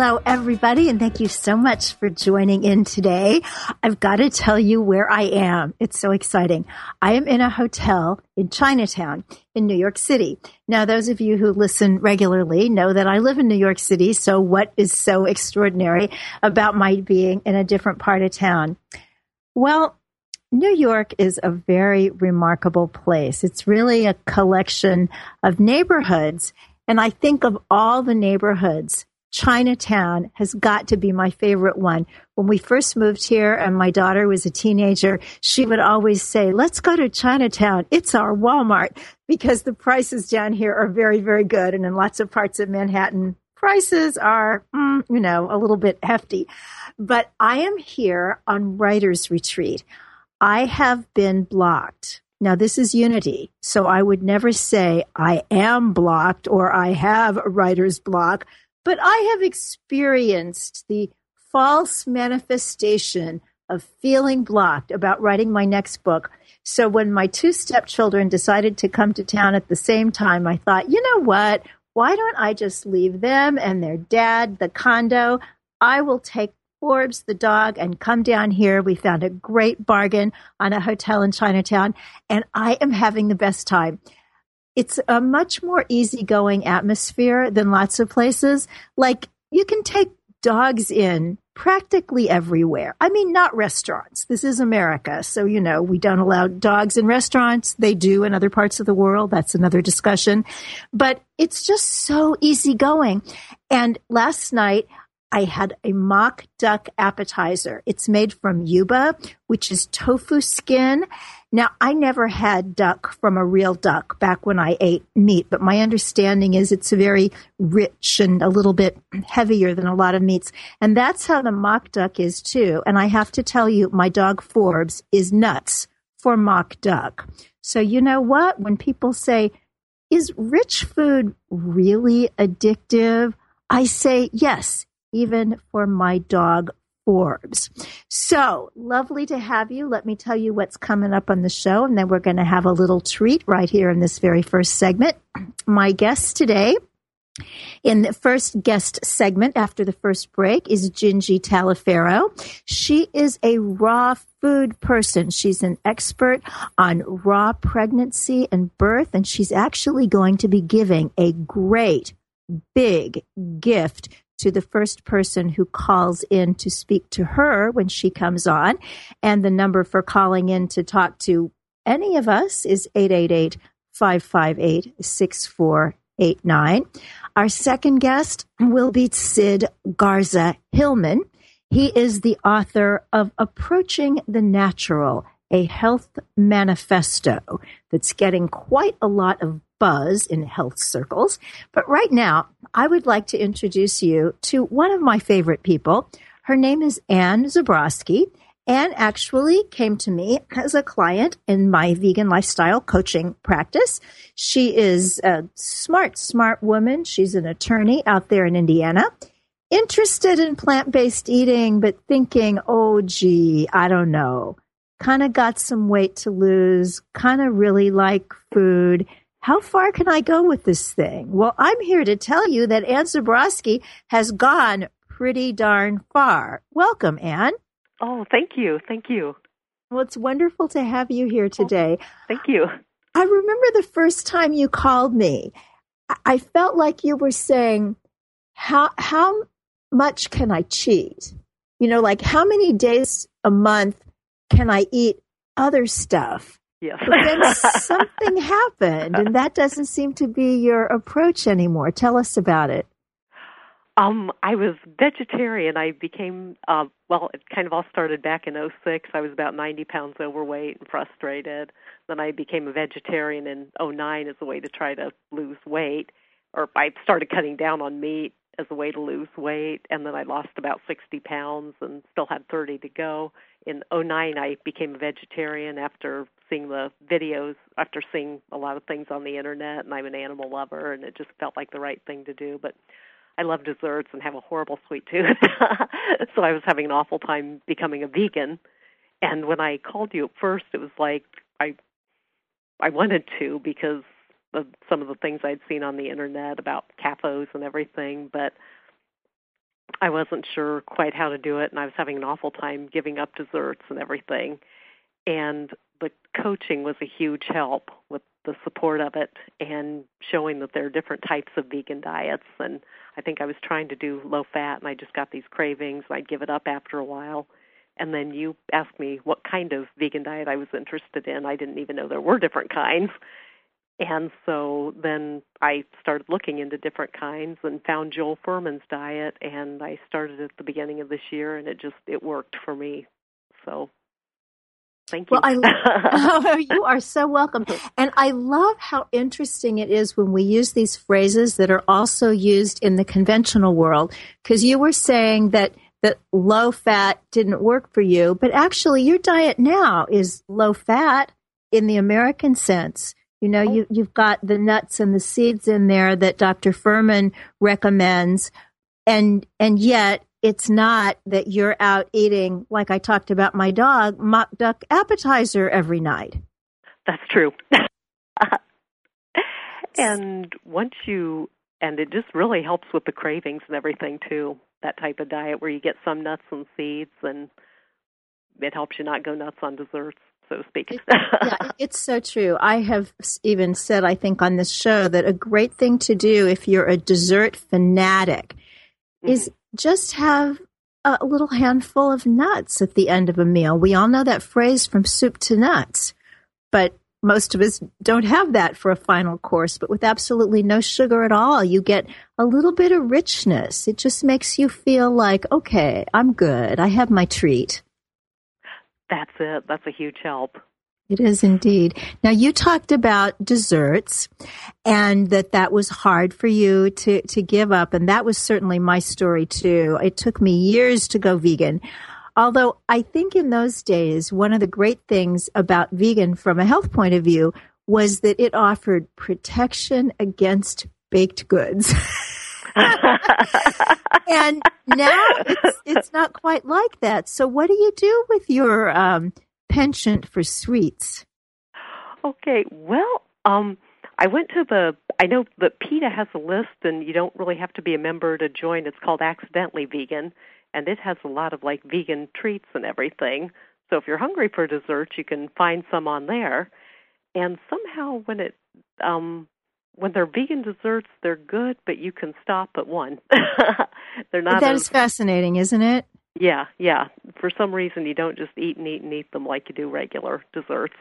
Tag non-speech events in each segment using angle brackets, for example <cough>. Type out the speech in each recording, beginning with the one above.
Hello, everybody, and thank you so much for joining in today. I've got to tell you where I am. It's so exciting. I am in a hotel in Chinatown in New York City. Now, those of you who listen regularly know that I live in New York City, so what is so extraordinary about my being in a different part of town? Well, New York is a very remarkable place. It's really a collection of neighborhoods. And I think of all the neighborhoods Chinatown has got to be my favorite one. When we first moved here and my daughter was a teenager, she would always say, let's go to Chinatown. It's our Walmart because the prices down here are very, very good. And in lots of parts of Manhattan, prices are, mm, you know, a little bit hefty. But I am here on writer's retreat. I have been blocked. Now, this is unity. So I would never say I am blocked or I have a writer's block but I have experienced the false manifestation of feeling blocked about writing my next book. So when my two stepchildren decided to come to town at the same time, I thought, you know what? Why don't I just leave them and their dad the condo? I will take Forbes the dog and come down here. We found a great bargain on a hotel in Chinatown and I am having the best time it's a much more easygoing atmosphere than lots of places. Like you can take dogs in practically everywhere. I mean, not restaurants. This is America. So, you know, we don't allow dogs in restaurants. They do in other parts of the world. That's another discussion. But it's just so easygoing. And last night, I had a mock duck appetizer. It's made from yuba, which is tofu skin. Now, I never had duck from a real duck back when I ate meat, but my understanding is it's very rich and a little bit heavier than a lot of meats. And that's how the mock duck is too. And I have to tell you, my dog Forbes is nuts for mock duck. So you know what? When people say, is rich food really addictive? I say yes, even for my dog Forbes. So lovely to have you. Let me tell you what's coming up on the show, and then we're going to have a little treat right here in this very first segment. <clears throat> My guest today in the first guest segment after the first break is Gingi Talifero. She is a raw food person. She's an expert on raw pregnancy and birth, and she's actually going to be giving a great big gift to the first person who calls in to speak to her when she comes on. And the number for calling in to talk to any of us is 888 558 6489. Our second guest will be Sid Garza Hillman. He is the author of Approaching the Natural, a health manifesto that's getting quite a lot of buzz in health circles. But right now, I would like to introduce you to one of my favorite people. Her name is Anne Zabrowski. Anne actually came to me as a client in my vegan lifestyle coaching practice. She is a smart, smart woman. She's an attorney out there in Indiana, interested in plant based eating, but thinking, oh, gee, I don't know. Kind of got some weight to lose, kind of really like food. How far can I go with this thing? Well, I'm here to tell you that Anne Zabrowski has gone pretty darn far. Welcome, Anne. Oh, thank you. Thank you. Well, it's wonderful to have you here oh, today. Oh, thank you. I remember the first time you called me. I felt like you were saying, "How how much can I cheat? You know, like how many days a month can I eat other stuff?" Yes. but then <laughs> something happened, and that doesn't seem to be your approach anymore. Tell us about it. Um, I was vegetarian. I became uh, well. It kind of all started back in '06. I was about 90 pounds overweight and frustrated. Then I became a vegetarian in '09 as a way to try to lose weight, or I started cutting down on meat as a way to lose weight, and then I lost about 60 pounds and still had 30 to go. In '09, I became a vegetarian after seeing the videos, after seeing a lot of things on the internet, and I'm an animal lover, and it just felt like the right thing to do. But I love desserts and have a horrible sweet tooth. <laughs> so I was having an awful time becoming a vegan. And when I called you at first, it was like I I wanted to because of some of the things I'd seen on the internet about CAFOs and everything, but I wasn't sure quite how to do it and I was having an awful time giving up desserts and everything. And the coaching was a huge help with the support of it and showing that there are different types of vegan diets and I think I was trying to do low fat and I just got these cravings and I'd give it up after a while. And then you asked me what kind of vegan diet I was interested in. I didn't even know there were different kinds. And so then I started looking into different kinds and found Joel Fuhrman's diet and I started at the beginning of this year and it just it worked for me. So Thank you. Well, I, <laughs> <laughs> oh, you are so welcome. And I love how interesting it is when we use these phrases that are also used in the conventional world. Because you were saying that that low fat didn't work for you, but actually your diet now is low fat in the American sense. You know, oh. you, you've got the nuts and the seeds in there that Dr. Fuhrman recommends, and and yet it's not that you're out eating, like I talked about my dog, mock duck appetizer every night. That's true. <laughs> and once you, and it just really helps with the cravings and everything too, that type of diet where you get some nuts and seeds and it helps you not go nuts on desserts so to speak. yeah, it's so true. I have even said, I think, on this show that a great thing to do if you're a dessert fanatic mm-hmm. is just have a little handful of nuts at the end of a meal. We all know that phrase from soup to nuts, but most of us don't have that for a final course. But with absolutely no sugar at all, you get a little bit of richness. It just makes you feel like, okay, I'm good. I have my treat. That's it. That's a huge help. It is indeed. Now you talked about desserts and that that was hard for you to, to give up. And that was certainly my story too. It took me years to go vegan. Although I think in those days, one of the great things about vegan from a health point of view was that it offered protection against baked goods. <laughs> <laughs> and now it's, it's not quite like that. So what do you do with your, um, penchant for sweets? Okay, well, um, I went to the. I know that PETA has a list, and you don't really have to be a member to join. It's called Accidentally Vegan, and it has a lot of like vegan treats and everything. So if you're hungry for dessert, you can find some on there. And somehow, when it um, when they're vegan desserts, they're good, but you can stop at one. <laughs> they're not. That as, is fascinating, isn't it? Yeah, yeah. For some reason, you don't just eat and eat and eat them like you do regular desserts.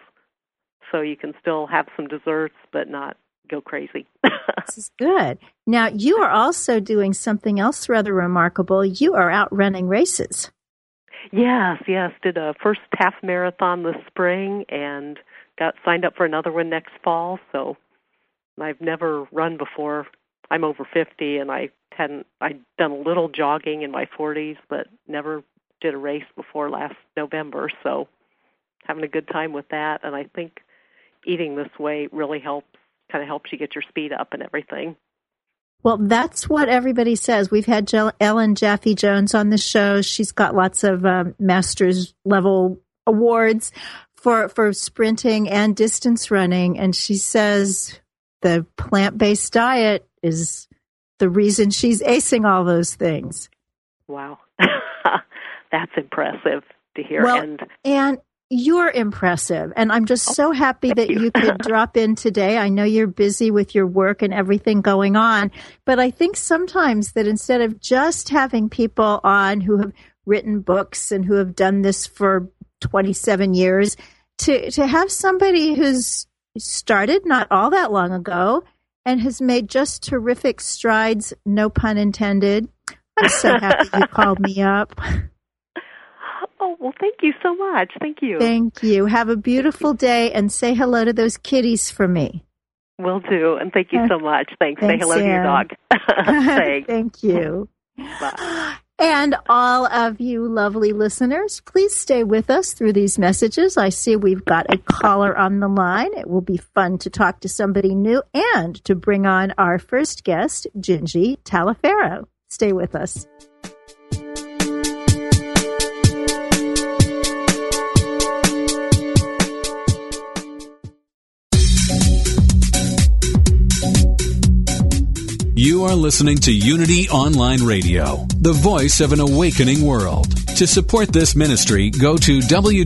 so you can still have some desserts but not go crazy. <laughs> this is good. Now, you are also doing something else rather remarkable. You are out running races. Yes, yes. Did a first half marathon this spring and got signed up for another one next fall. So I've never run before. I'm over 50 and I hadn't I'd done a little jogging in my 40s but never did a race before last November. So having a good time with that and I think eating this way really helps kind of helps you get your speed up and everything. Well, that's what everybody says. We've had Ellen Jaffe Jones on the show. She's got lots of um, master's level awards for for sprinting and distance running, and she says the plant based diet is the reason she's acing all those things. Wow, <laughs> that's impressive to hear. Well, and, and you're impressive. And I'm just oh, so happy that you, you could <laughs> drop in today. I know you're busy with your work and everything going on, but I think sometimes that instead of just having people on who have written books and who have done this for 27 years, to, to have somebody who's started not all that long ago and has made just terrific strides, no pun intended. I'm so happy you <laughs> called me up. Oh, well, thank you so much. Thank you. Thank you. Have a beautiful day and say hello to those kitties for me. Will do. And thank you uh, so much. Thanks. Thanks say hello Ann. to your dog. <laughs> <laughs> Thanks. thank you. Bye. <gasps> And all of you lovely listeners, please stay with us through these messages. I see we've got a caller on the line. It will be fun to talk to somebody new and to bring on our first guest, Gingi Talifero. Stay with us. You are listening to Unity Online Radio, the voice of an awakening world. To support this ministry, go to www.unity.fm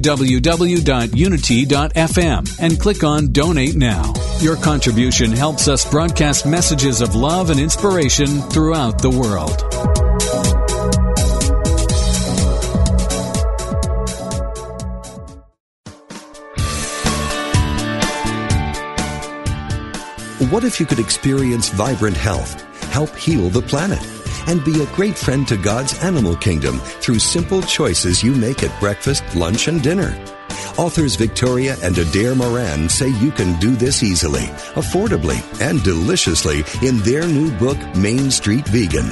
and click on Donate Now. Your contribution helps us broadcast messages of love and inspiration throughout the world. What if you could experience vibrant health, help heal the planet, and be a great friend to God's animal kingdom through simple choices you make at breakfast, lunch, and dinner? Authors Victoria and Adair Moran say you can do this easily, affordably, and deliciously in their new book, Main Street Vegan.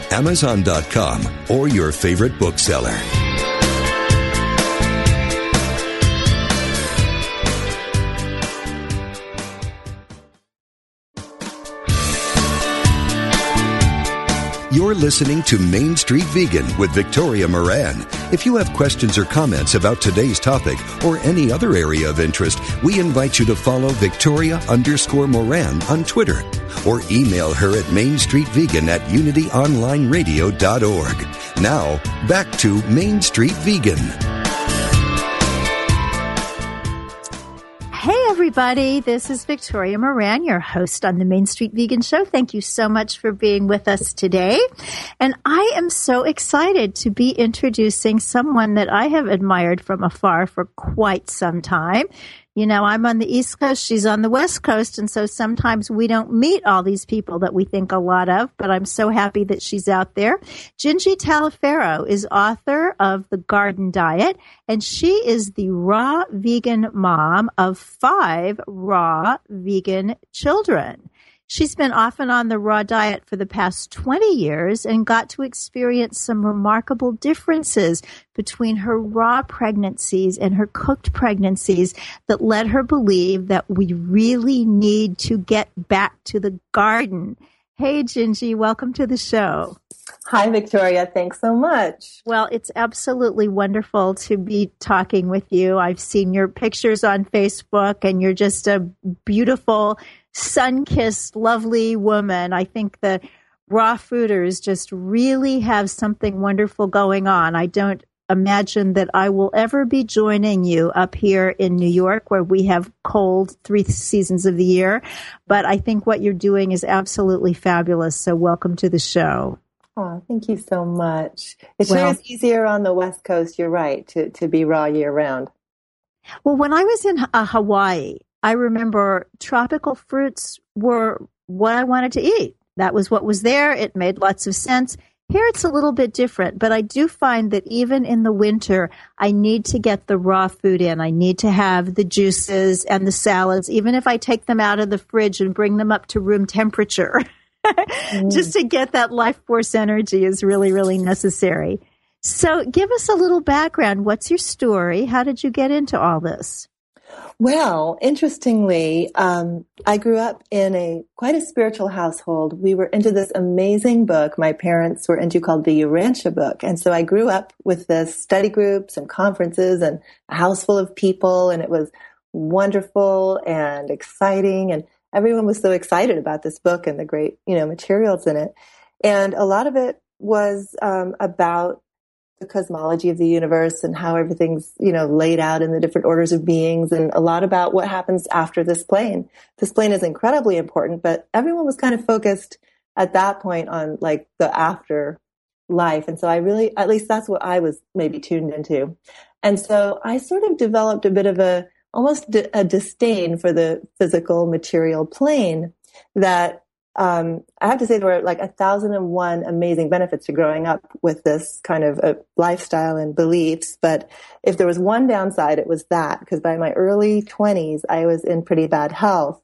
Amazon.com, or your favorite bookseller. You're listening to Main Street Vegan with Victoria Moran. If you have questions or comments about today's topic or any other area of interest, we invite you to follow Victoria underscore Moran on Twitter or email her at mainstreetvegan at unityonlineradio.org. Now, back to Main Street Vegan. Hey, everybody. This is Victoria Moran, your host on the Main Street Vegan Show. Thank you so much for being with us today. And I am so excited to be introducing someone that I have admired from afar for quite some time you know, I'm on the East Coast, she's on the West Coast, and so sometimes we don't meet all these people that we think a lot of, but I'm so happy that she's out there. Gingi Talifero is author of The Garden Diet, and she is the raw vegan mom of five raw vegan children. She's been off and on the raw diet for the past 20 years and got to experience some remarkable differences between her raw pregnancies and her cooked pregnancies that led her believe that we really need to get back to the garden. Hey, Gingi, welcome to the show. Hi, Victoria. Thanks so much. Well, it's absolutely wonderful to be talking with you. I've seen your pictures on Facebook, and you're just a beautiful sun kissed, lovely woman. I think the raw fooders just really have something wonderful going on. I don't imagine that I will ever be joining you up here in New York where we have cold three seasons of the year. But I think what you're doing is absolutely fabulous. So welcome to the show. Oh, thank you so much. It well, sure is easier on the West Coast, you're right, to, to be raw year round. Well, when I was in uh, Hawaii, I remember tropical fruits were what I wanted to eat. That was what was there. It made lots of sense. Here it's a little bit different, but I do find that even in the winter, I need to get the raw food in. I need to have the juices and the salads, even if I take them out of the fridge and bring them up to room temperature. <laughs> mm. Just to get that life force energy is really, really necessary. So give us a little background. What's your story? How did you get into all this? Well, interestingly, um, I grew up in a quite a spiritual household. We were into this amazing book my parents were into called the Urantia book. And so I grew up with this study groups and conferences and a house full of people. And it was wonderful and exciting. And everyone was so excited about this book and the great, you know, materials in it. And a lot of it was um, about the cosmology of the universe and how everything's, you know, laid out in the different orders of beings and a lot about what happens after this plane. This plane is incredibly important, but everyone was kind of focused at that point on like the after life. And so I really, at least that's what I was maybe tuned into. And so I sort of developed a bit of a, almost a disdain for the physical material plane that um, I have to say there were like a thousand and one amazing benefits to growing up with this kind of a lifestyle and beliefs. But if there was one downside, it was that because by my early twenties, I was in pretty bad health,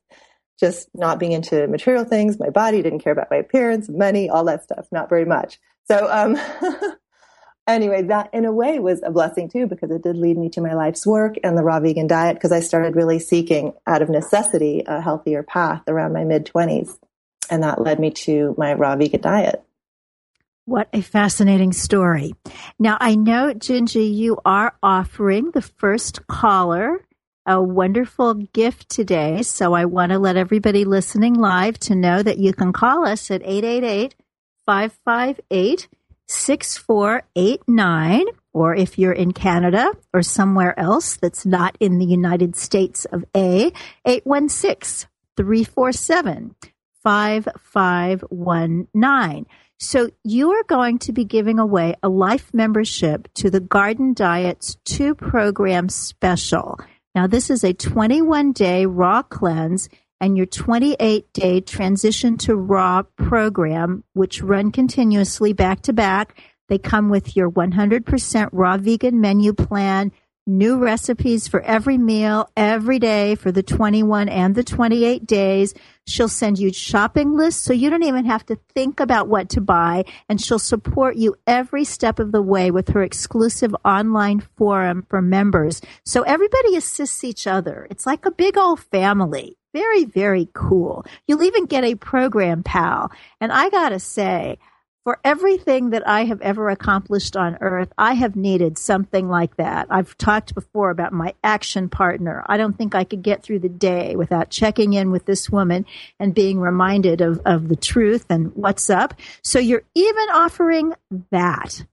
just not being into material things. My body didn't care about my appearance, money, all that stuff, not very much. So, um, <laughs> anyway, that in a way was a blessing too, because it did lead me to my life's work and the raw vegan diet because I started really seeking out of necessity a healthier path around my mid twenties and that led me to my raw vegan diet. What a fascinating story. Now, I know, Gingi, you are offering the first caller a wonderful gift today. So I want to let everybody listening live to know that you can call us at 888 558 6489. Or if you're in Canada or somewhere else that's not in the United States of A, 816 347 5519. So you are going to be giving away a life membership to the Garden Diets 2 program special. Now, this is a 21 day raw cleanse and your 28 day transition to raw program, which run continuously back to back. They come with your 100% raw vegan menu plan, new recipes for every meal every day for the 21 and the 28 days. She'll send you shopping lists so you don't even have to think about what to buy. And she'll support you every step of the way with her exclusive online forum for members. So everybody assists each other. It's like a big old family. Very, very cool. You'll even get a program pal. And I gotta say, for everything that I have ever accomplished on earth, I have needed something like that. I've talked before about my action partner. I don't think I could get through the day without checking in with this woman and being reminded of, of the truth and what's up. So you're even offering that.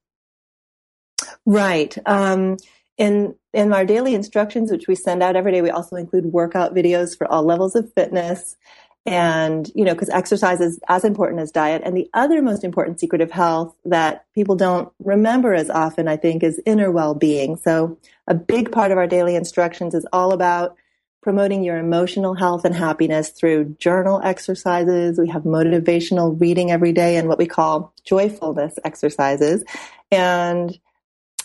Right. Um, in in our daily instructions, which we send out every day, we also include workout videos for all levels of fitness and you know because exercise is as important as diet. And the other most important secret of health that people don't remember as often i think is inner well-being. So a big part of our daily instructions is all about promoting your emotional health and happiness through journal exercises. We have motivational reading every day and what we call joyfulness exercises. And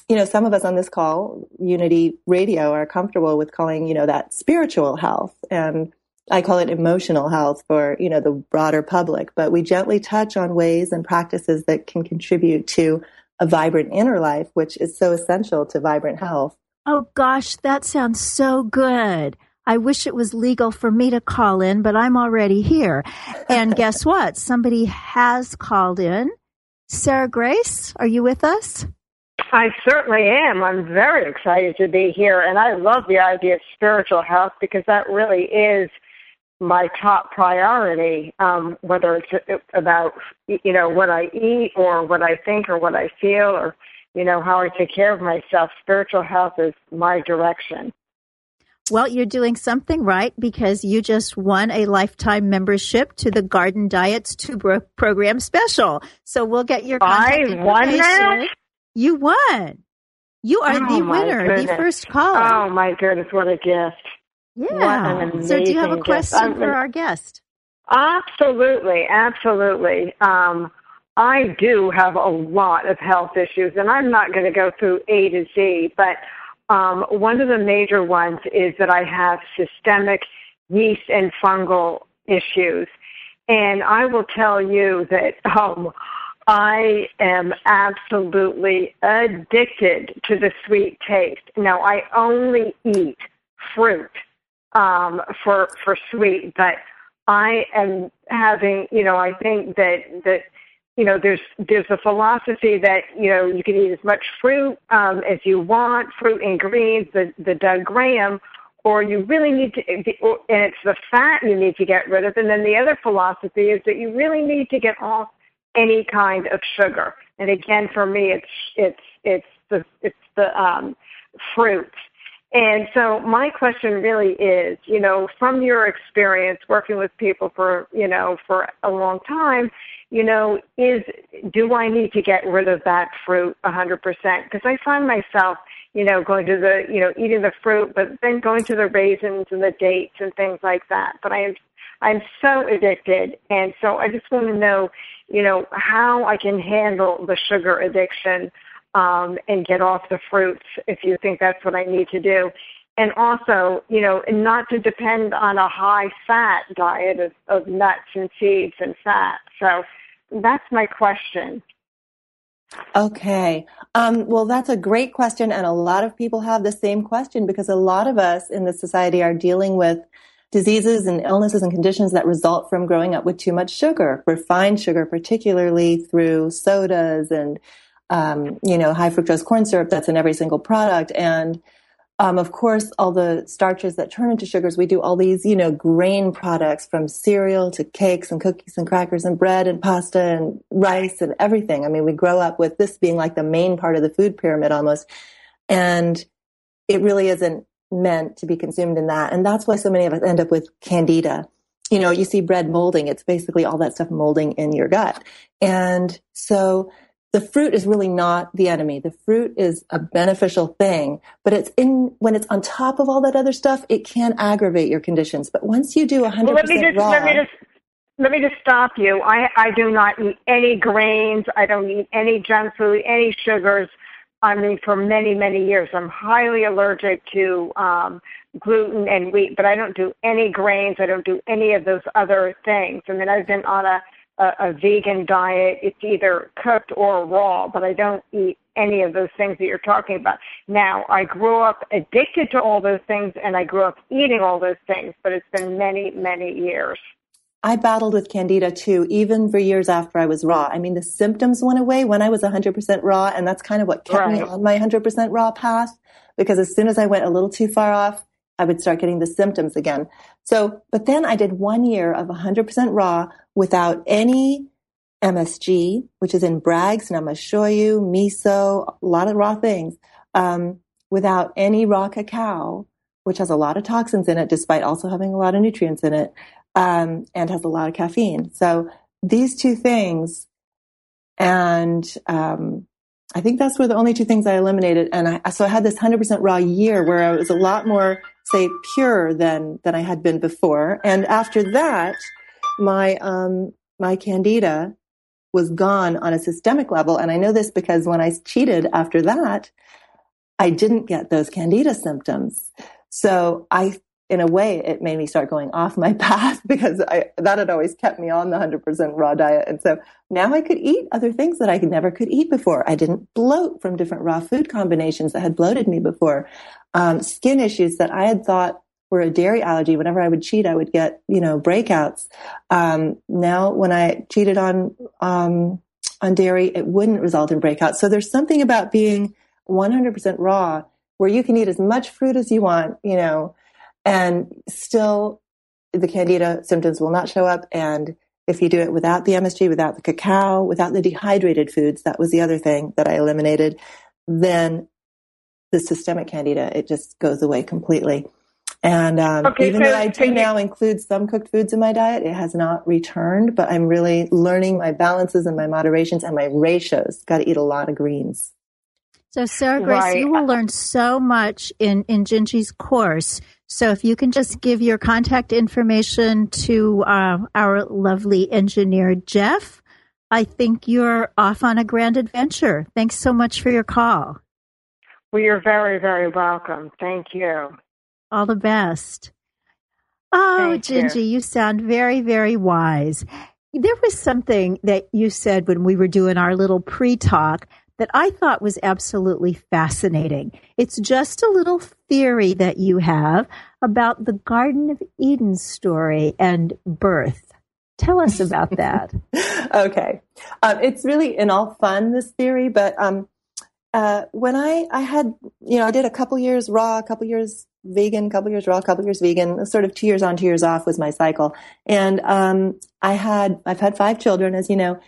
you know some of us on this call unity radio are comfortable with calling you know that spiritual health. And I call it emotional health for, you know, the broader public, but we gently touch on ways and practices that can contribute to a vibrant inner life, which is so essential to vibrant health. Oh gosh, that sounds so good. I wish it was legal for me to call in, but I'm already here. And <laughs> guess what? Somebody has called in. Sarah Grace, are you with us? I certainly am. I'm very excited to be here, and I love the idea of spiritual health because that really is my top priority, um, whether it's about you know what I eat or what I think or what I feel or you know how I take care of myself. Spiritual health is my direction. Well, you're doing something right because you just won a lifetime membership to the Garden Diets Two Program Special. So we'll get your I won that. You won. You are oh, the winner, goodness. the first caller. Oh my goodness, what a gift! Yeah. So, do you have a question gift. for our guest? Absolutely, absolutely. Um, I do have a lot of health issues, and I'm not going to go through A to Z, but um, one of the major ones is that I have systemic yeast and fungal issues. And I will tell you that um, I am absolutely addicted to the sweet taste. Now, I only eat fruit um, for for sweet, but I am having, you know, I think that that you know there's there's a philosophy that you know you can eat as much fruit um, as you want, fruit and greens, the the Doug Graham, or you really need to, and it's the fat you need to get rid of. And then the other philosophy is that you really need to get off any kind of sugar. And again, for me, it's it's it's the it's the um, fruits and so my question really is, you know, from your experience working with people for, you know, for a long time, you know, is do I need to get rid of that fruit 100%? Because I find myself, you know, going to the, you know, eating the fruit, but then going to the raisins and the dates and things like that. But I am, I'm so addicted, and so I just want to know, you know, how I can handle the sugar addiction um, and get off the fruits if you think that's what I need to do. And also, you know, not to depend on a high fat diet of, of nuts and seeds and fat. So that's my question. Okay. Um, well, that's a great question. And a lot of people have the same question because a lot of us in the society are dealing with diseases and illnesses and conditions that result from growing up with too much sugar, refined sugar, particularly through sodas and um, you know, high fructose corn syrup that's in every single product. And, um, of course, all the starches that turn into sugars, we do all these, you know, grain products from cereal to cakes and cookies and crackers and bread and pasta and rice and everything. I mean, we grow up with this being like the main part of the food pyramid almost. And it really isn't meant to be consumed in that. And that's why so many of us end up with candida. You know, you see bread molding. It's basically all that stuff molding in your gut. And so the fruit is really not the enemy. The fruit is a beneficial thing, but it's in when it's on top of all that other stuff, it can aggravate your conditions. But once you do a 100% well, let me just, raw, let me just let me just stop you. I I do not eat any grains. I don't eat any junk food, any sugars. I mean, for many many years, I'm highly allergic to um, gluten and wheat, but I don't do any grains. I don't do any of those other things. I mean, I've been on a a, a vegan diet. It's either cooked or raw, but I don't eat any of those things that you're talking about. Now, I grew up addicted to all those things and I grew up eating all those things, but it's been many, many years. I battled with candida too, even for years after I was raw. I mean, the symptoms went away when I was 100% raw, and that's kind of what kept right. me on my 100% raw path. Because as soon as I went a little too far off, I would start getting the symptoms again. So, but then I did one year of 100% raw without any MSG, which is in Bragg's, nama shoyu, miso, a lot of raw things, um, without any raw cacao, which has a lot of toxins in it, despite also having a lot of nutrients in it, um, and has a lot of caffeine. So these two things, and um, I think that's were the only two things I eliminated. And I, so I had this 100% raw year where I was a lot more, say, pure than, than I had been before. And after that, my, um, my candida was gone on a systemic level. And I know this because when I cheated after that, I didn't get those candida symptoms. So I in a way, it made me start going off my <laughs> path because I, that had always kept me on the 100% raw diet. And so now I could eat other things that I never could eat before. I didn't bloat from different raw food combinations that had bloated me before. Um, skin issues that I had thought were a dairy allergy. Whenever I would cheat, I would get, you know, breakouts. Um, now when I cheated on, um, on dairy, it wouldn't result in breakouts. So there's something about being 100% raw where you can eat as much fruit as you want, you know, and still the candida symptoms will not show up. And if you do it without the MSG, without the cacao, without the dehydrated foods, that was the other thing that I eliminated, then the systemic candida, it just goes away completely. And um, okay, even so, though I do you, now include some cooked foods in my diet, it has not returned, but I'm really learning my balances and my moderations and my ratios. Got to eat a lot of greens. So Sarah Grace, right. you will learn so much in, in Gingi's course. So if you can just give your contact information to uh, our lovely engineer, Jeff, I think you're off on a grand adventure. Thanks so much for your call. Well, you're very, very welcome. Thank you. All the best. Oh, Thank Gingi, you. you sound very, very wise. There was something that you said when we were doing our little pre talk that I thought was absolutely fascinating. It's just a little theory that you have about the Garden of Eden story and birth. Tell us about that. <laughs> okay. Um, it's really in all fun, this theory, but um, uh, when I, I had, you know, I did a couple years raw, a couple years vegan, a couple years raw, a couple years vegan, sort of two years on, two years off was my cycle. And um, I had, I've had five children, as you know,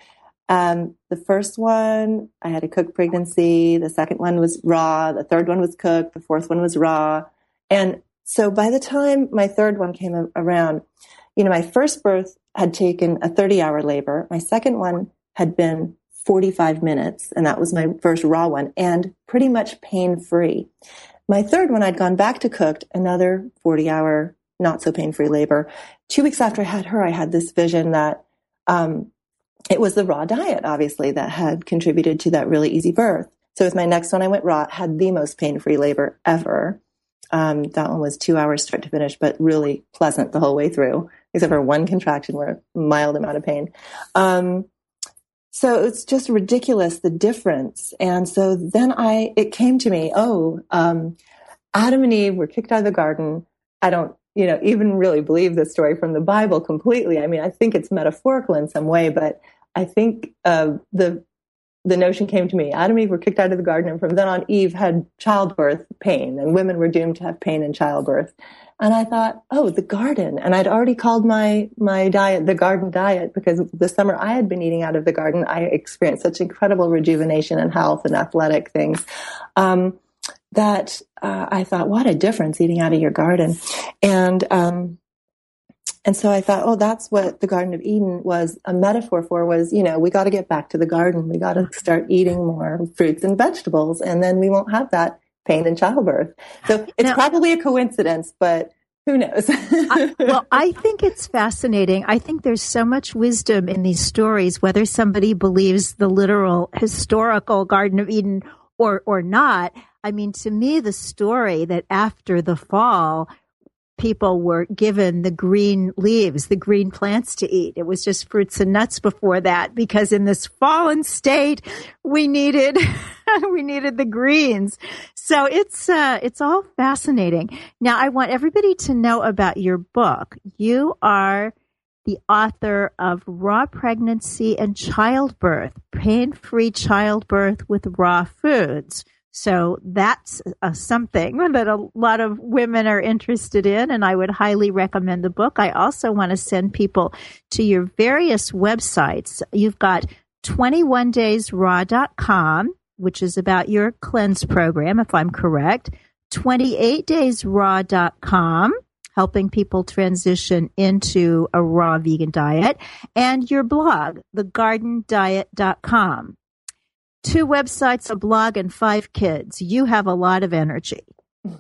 um, the first one, I had a cooked pregnancy. The second one was raw. The third one was cooked. The fourth one was raw. And so by the time my third one came around, you know, my first birth had taken a 30 hour labor. My second one had been 45 minutes, and that was my first raw one, and pretty much pain free. My third one, I'd gone back to cooked, another 40 hour, not so pain free labor. Two weeks after I had her, I had this vision that um, it was the raw diet, obviously, that had contributed to that really easy birth. So with my next one, I went raw, had the most pain-free labor ever. Um, that one was two hours start to finish, but really pleasant the whole way through, except for one contraction where mild amount of pain. Um, so it's just ridiculous the difference. And so then I, it came to me, oh, um, Adam and Eve were kicked out of the garden. I don't you know, even really believe the story from the Bible completely. I mean, I think it's metaphorical in some way, but I think uh, the the notion came to me. Adam and Eve were kicked out of the garden, and from then on, Eve had childbirth pain, and women were doomed to have pain in childbirth. And I thought, oh, the garden. And I'd already called my my diet the garden diet because the summer I had been eating out of the garden, I experienced such incredible rejuvenation and health and athletic things. Um, that uh, I thought, what a difference eating out of your garden. And, um, and so I thought, oh, that's what the Garden of Eden was a metaphor for was, you know, we got to get back to the garden. We got to start eating more fruits and vegetables and then we won't have that pain in childbirth. So it's now, probably a coincidence, but who knows? I, well, <laughs> I think it's fascinating. I think there's so much wisdom in these stories, whether somebody believes the literal historical Garden of Eden or, or not. I mean, to me, the story that after the fall, people were given the green leaves, the green plants to eat. It was just fruits and nuts before that because in this fallen state, we needed, <laughs> we needed the greens. So it's, uh, it's all fascinating. Now I want everybody to know about your book. You are the author of Raw Pregnancy and Childbirth, Pain Free Childbirth with Raw Foods. So that's something that a lot of women are interested in, and I would highly recommend the book. I also want to send people to your various websites. You've got 21daysraw.com, which is about your cleanse program, if I'm correct, 28daysraw.com, helping people transition into a raw vegan diet, and your blog, thegardendiet.com two websites, a blog, and five kids. You have a lot of energy. <laughs>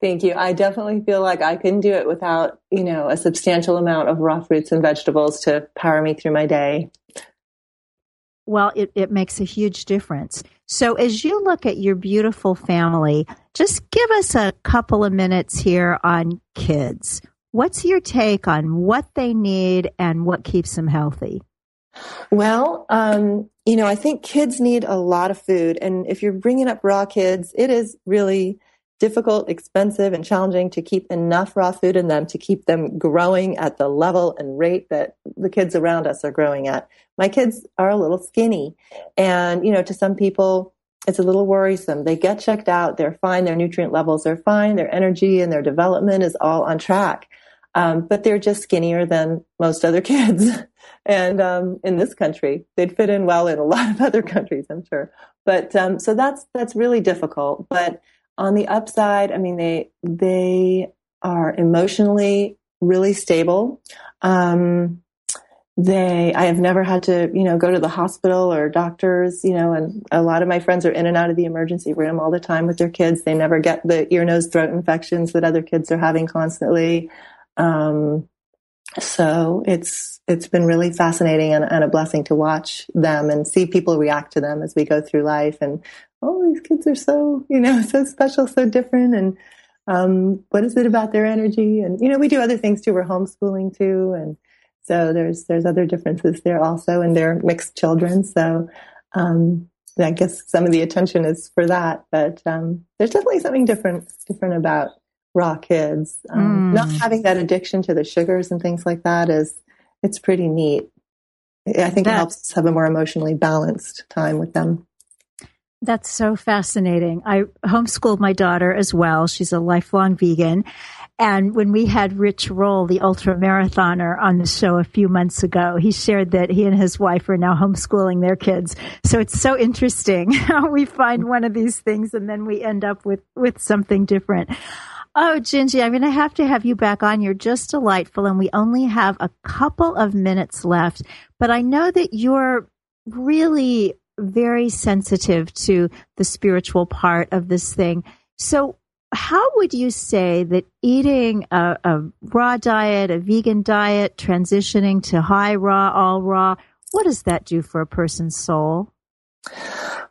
Thank you. I definitely feel like I couldn't do it without, you know, a substantial amount of raw fruits and vegetables to power me through my day. Well, it, it makes a huge difference. So, as you look at your beautiful family, just give us a couple of minutes here on kids. What's your take on what they need and what keeps them healthy? Well, um, you know, I think kids need a lot of food. And if you're bringing up raw kids, it is really difficult, expensive, and challenging to keep enough raw food in them to keep them growing at the level and rate that the kids around us are growing at. My kids are a little skinny. And, you know, to some people, it's a little worrisome. They get checked out. They're fine. Their nutrient levels are fine. Their energy and their development is all on track. Um, but they're just skinnier than most other <laughs> kids. And um, in this country, they'd fit in well in a <laughs> lot of other countries, I'm sure. But um, so that's that's really difficult. But on the upside, I mean, they they are emotionally really stable. Um, they, I have never had to, you know, go to the hospital or doctors, you know, and a lot of my friends are in and out of the emergency room all the time with their kids. They never get the ear, nose, throat infections that other kids are having constantly. Um, so it's, it's been really fascinating and, and, a blessing to watch them and see people react to them as we go through life. And, oh, these kids are so, you know, <laughs> so special, so different. And, um, what is it about their energy? And, you know, we do other things too. We're homeschooling too. And so there's, there's other differences there also. And they're mixed children. So, um, I guess some of the attention is for that, but, um, there's definitely something different, different about raw kids. Um, mm. Not having that addiction to the sugars and things like that is, it's pretty neat. I think that, it helps us have a more emotionally balanced time with them. That's so fascinating. I homeschooled my daughter as well. She's a lifelong vegan. And when we had Rich Roll, the ultra marathoner, on the show a few months ago, he shared that he and his wife are now homeschooling their kids. So it's so interesting <laughs> how we find one of these things and then we end up with, with something different. Oh, Gingi, I'm going to have to have you back on. You're just delightful, and we only have a couple of minutes left. But I know that you're really very sensitive to the spiritual part of this thing. So, how would you say that eating a, a raw diet, a vegan diet, transitioning to high raw, all raw, what does that do for a person's soul?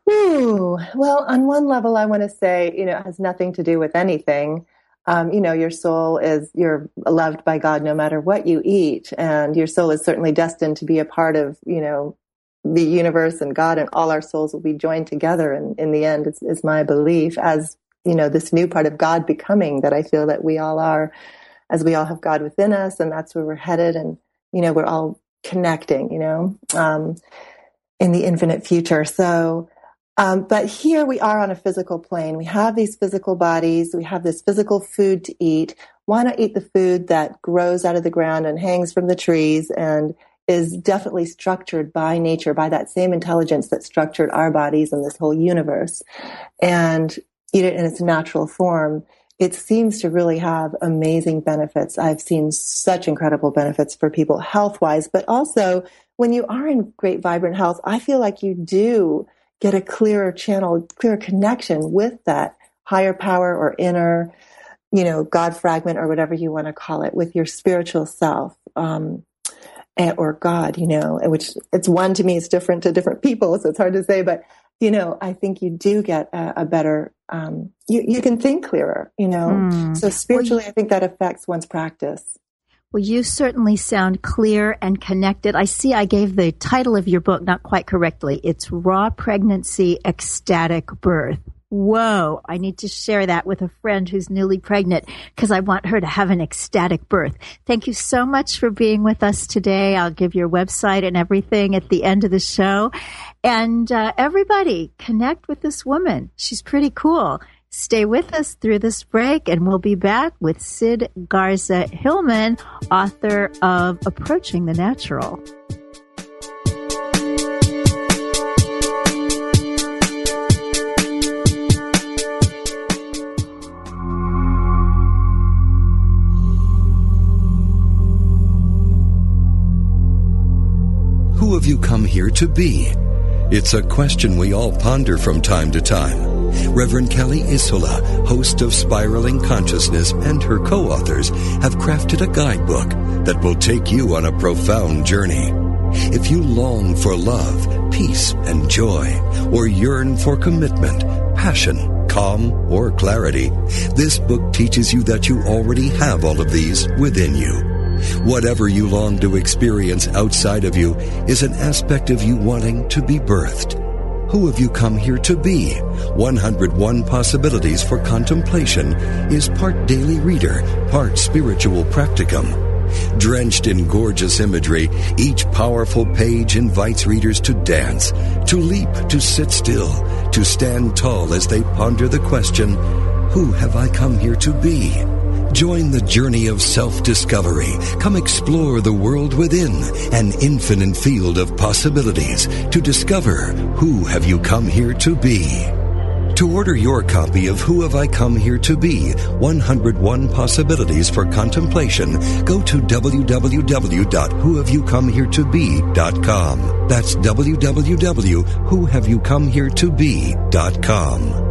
Ooh, well, on one level, I want to say, you know, it has nothing to do with anything um, you know, your soul is, you're loved by God no matter what you eat. And your soul is certainly destined to be a part of, you know, the universe and God and all our souls will be joined together. And in the end, is, it's my belief as, you know, this new part of God becoming that I feel that we all are, as we all have God within us. And that's where we're headed. And, you know, we're all connecting, you know, um, in the infinite future. So, um, but here we are on a physical plane. We have these physical bodies. We have this physical food to eat. Why not eat the food that grows out of the ground and hangs from the trees and is definitely structured by nature, by that same intelligence that structured our bodies and this whole universe, and eat it in its natural form? It seems to really have amazing benefits. I've seen such incredible benefits for people health wise, but also when you are in great, vibrant health, I feel like you do get a clearer channel, clearer connection with that higher power or inner, you know, God fragment or whatever you want to call it with your spiritual self. Um, or God, you know, which it's one to me, it's different to different people. So it's hard to say, but you know, I think you do get a, a better, um, you, you can think clearer, you know, mm. so spiritually, I think that affects one's practice. Well, you certainly sound clear and connected. I see I gave the title of your book not quite correctly. It's Raw Pregnancy Ecstatic Birth. Whoa, I need to share that with a friend who's newly pregnant because I want her to have an ecstatic birth. Thank you so much for being with us today. I'll give your website and everything at the end of the show. And uh, everybody, connect with this woman. She's pretty cool. Stay with us through this break, and we'll be back with Sid Garza Hillman, author of Approaching the Natural. Who have you come here to be? It's a question we all ponder from time to time. Reverend Kelly Isola, host of Spiraling Consciousness, and her co-authors have crafted a guidebook that will take you on a profound journey. If you long for love, peace, and joy, or yearn for commitment, passion, calm, or clarity, this book teaches you that you already have all of these within you. Whatever you long to experience outside of you is an aspect of you wanting to be birthed. Who have you come here to be? 101 Possibilities for Contemplation is part daily reader, part spiritual practicum. Drenched in gorgeous imagery, each powerful page invites readers to dance, to leap, to sit still, to stand tall as they ponder the question, Who have I come here to be? Join the journey of self-discovery. Come explore the world within, an infinite field of possibilities to discover who have you come here to be. To order your copy of Who Have I Come Here to Be 101 Possibilities for Contemplation, go to www.whohaveyoucomeheretobe.com. That's www.whohaveyoucomeheretobe.com.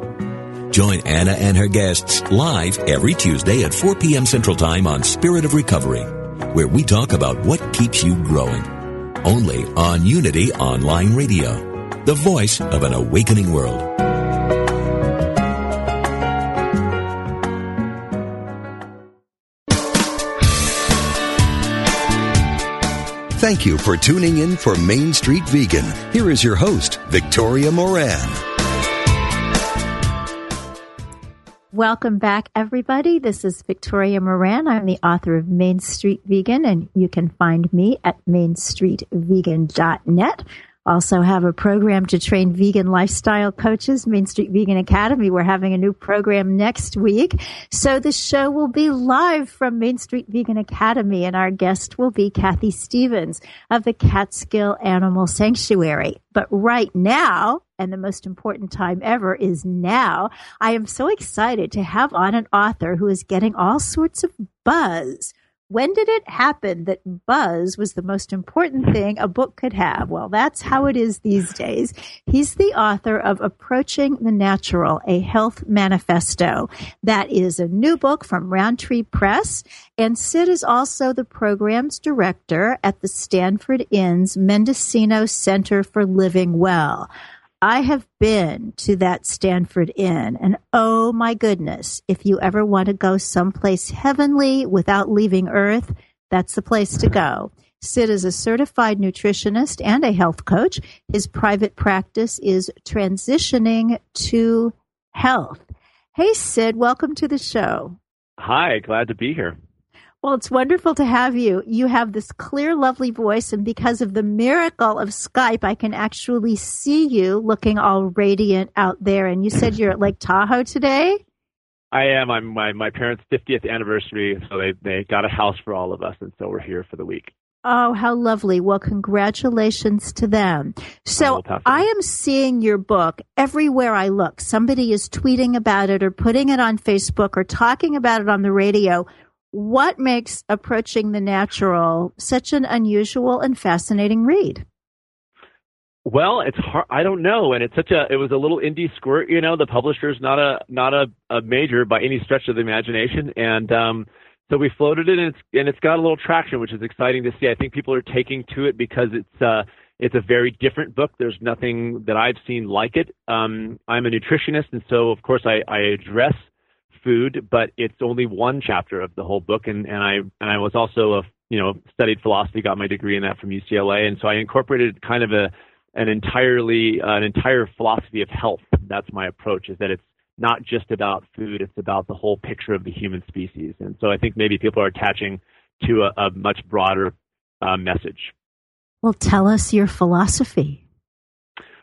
Join Anna and her guests live every Tuesday at 4 p.m. Central Time on Spirit of Recovery, where we talk about what keeps you growing. Only on Unity Online Radio, the voice of an awakening world. Thank you for tuning in for Main Street Vegan. Here is your host, Victoria Moran. Welcome back, everybody. This is Victoria Moran. I'm the author of Main Street Vegan, and you can find me at mainstreetvegan.net. Also have a program to train vegan lifestyle coaches, Main Street Vegan Academy. We're having a new program next week. So the show will be live from Main Street Vegan Academy and our guest will be Kathy Stevens of the Catskill Animal Sanctuary. But right now, and the most important time ever is now, I am so excited to have on an author who is getting all sorts of buzz when did it happen that buzz was the most important thing a book could have? Well, that's how it is these days. He's the author of Approaching the Natural, a health manifesto. That is a new book from Roundtree Press. And Sid is also the program's director at the Stanford Inn's Mendocino Center for Living Well. I have been to that Stanford Inn, and oh my goodness, if you ever want to go someplace heavenly without leaving Earth, that's the place to go. Sid is a certified nutritionist and a health coach. His private practice is transitioning to health. Hey, Sid, welcome to the show. Hi, glad to be here. Well, it's wonderful to have you. You have this clear, lovely voice, and because of the miracle of Skype, I can actually see you looking all radiant out there. And you said you're at Lake Tahoe today? I am. I'm my my parents' 50th anniversary, so they they got a house for all of us, and so we're here for the week. Oh, how lovely. Well, congratulations to them. So I am seeing your book everywhere I look. Somebody is tweeting about it or putting it on Facebook or talking about it on the radio what makes approaching the natural such an unusual and fascinating read? Well, it's hard. I don't know, and it's such a. It was a little indie squirt, you know. The publisher's not a not a, a major by any stretch of the imagination, and um, so we floated it, and it's and it's got a little traction, which is exciting to see. I think people are taking to it because it's uh, it's a very different book. There's nothing that I've seen like it. Um, I'm a nutritionist, and so of course I, I address food, but it's only one chapter of the whole book. And, and I and I was also a you know studied philosophy, got my degree in that from UCLA, and so I incorporated kind of a an entirely uh, an entire philosophy of health. That's my approach. Is that it's not just about food; it's about the whole picture of the human species. And so I think maybe people are attaching to a, a much broader uh, message. Well, tell us your philosophy.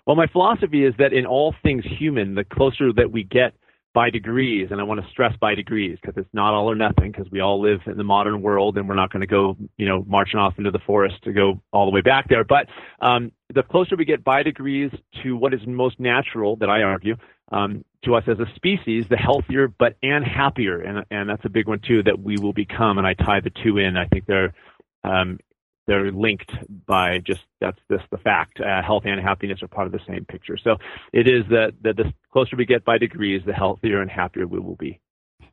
Well, my philosophy is that in all things human, the closer that we get by degrees, and I want to stress by degrees because it's not all or nothing because we all live in the modern world and we're not going to go, you know, marching off into the forest to go all the way back there. But um, the closer we get by degrees to what is most natural, that I argue, um, to us as a species, the healthier but and happier, and and that's a big one too that we will become. And I tie the two in. I think they're um, they're linked by just that's just the fact. Uh, health and happiness are part of the same picture. So it is that that the closer we get by degrees, the healthier and happier we will be.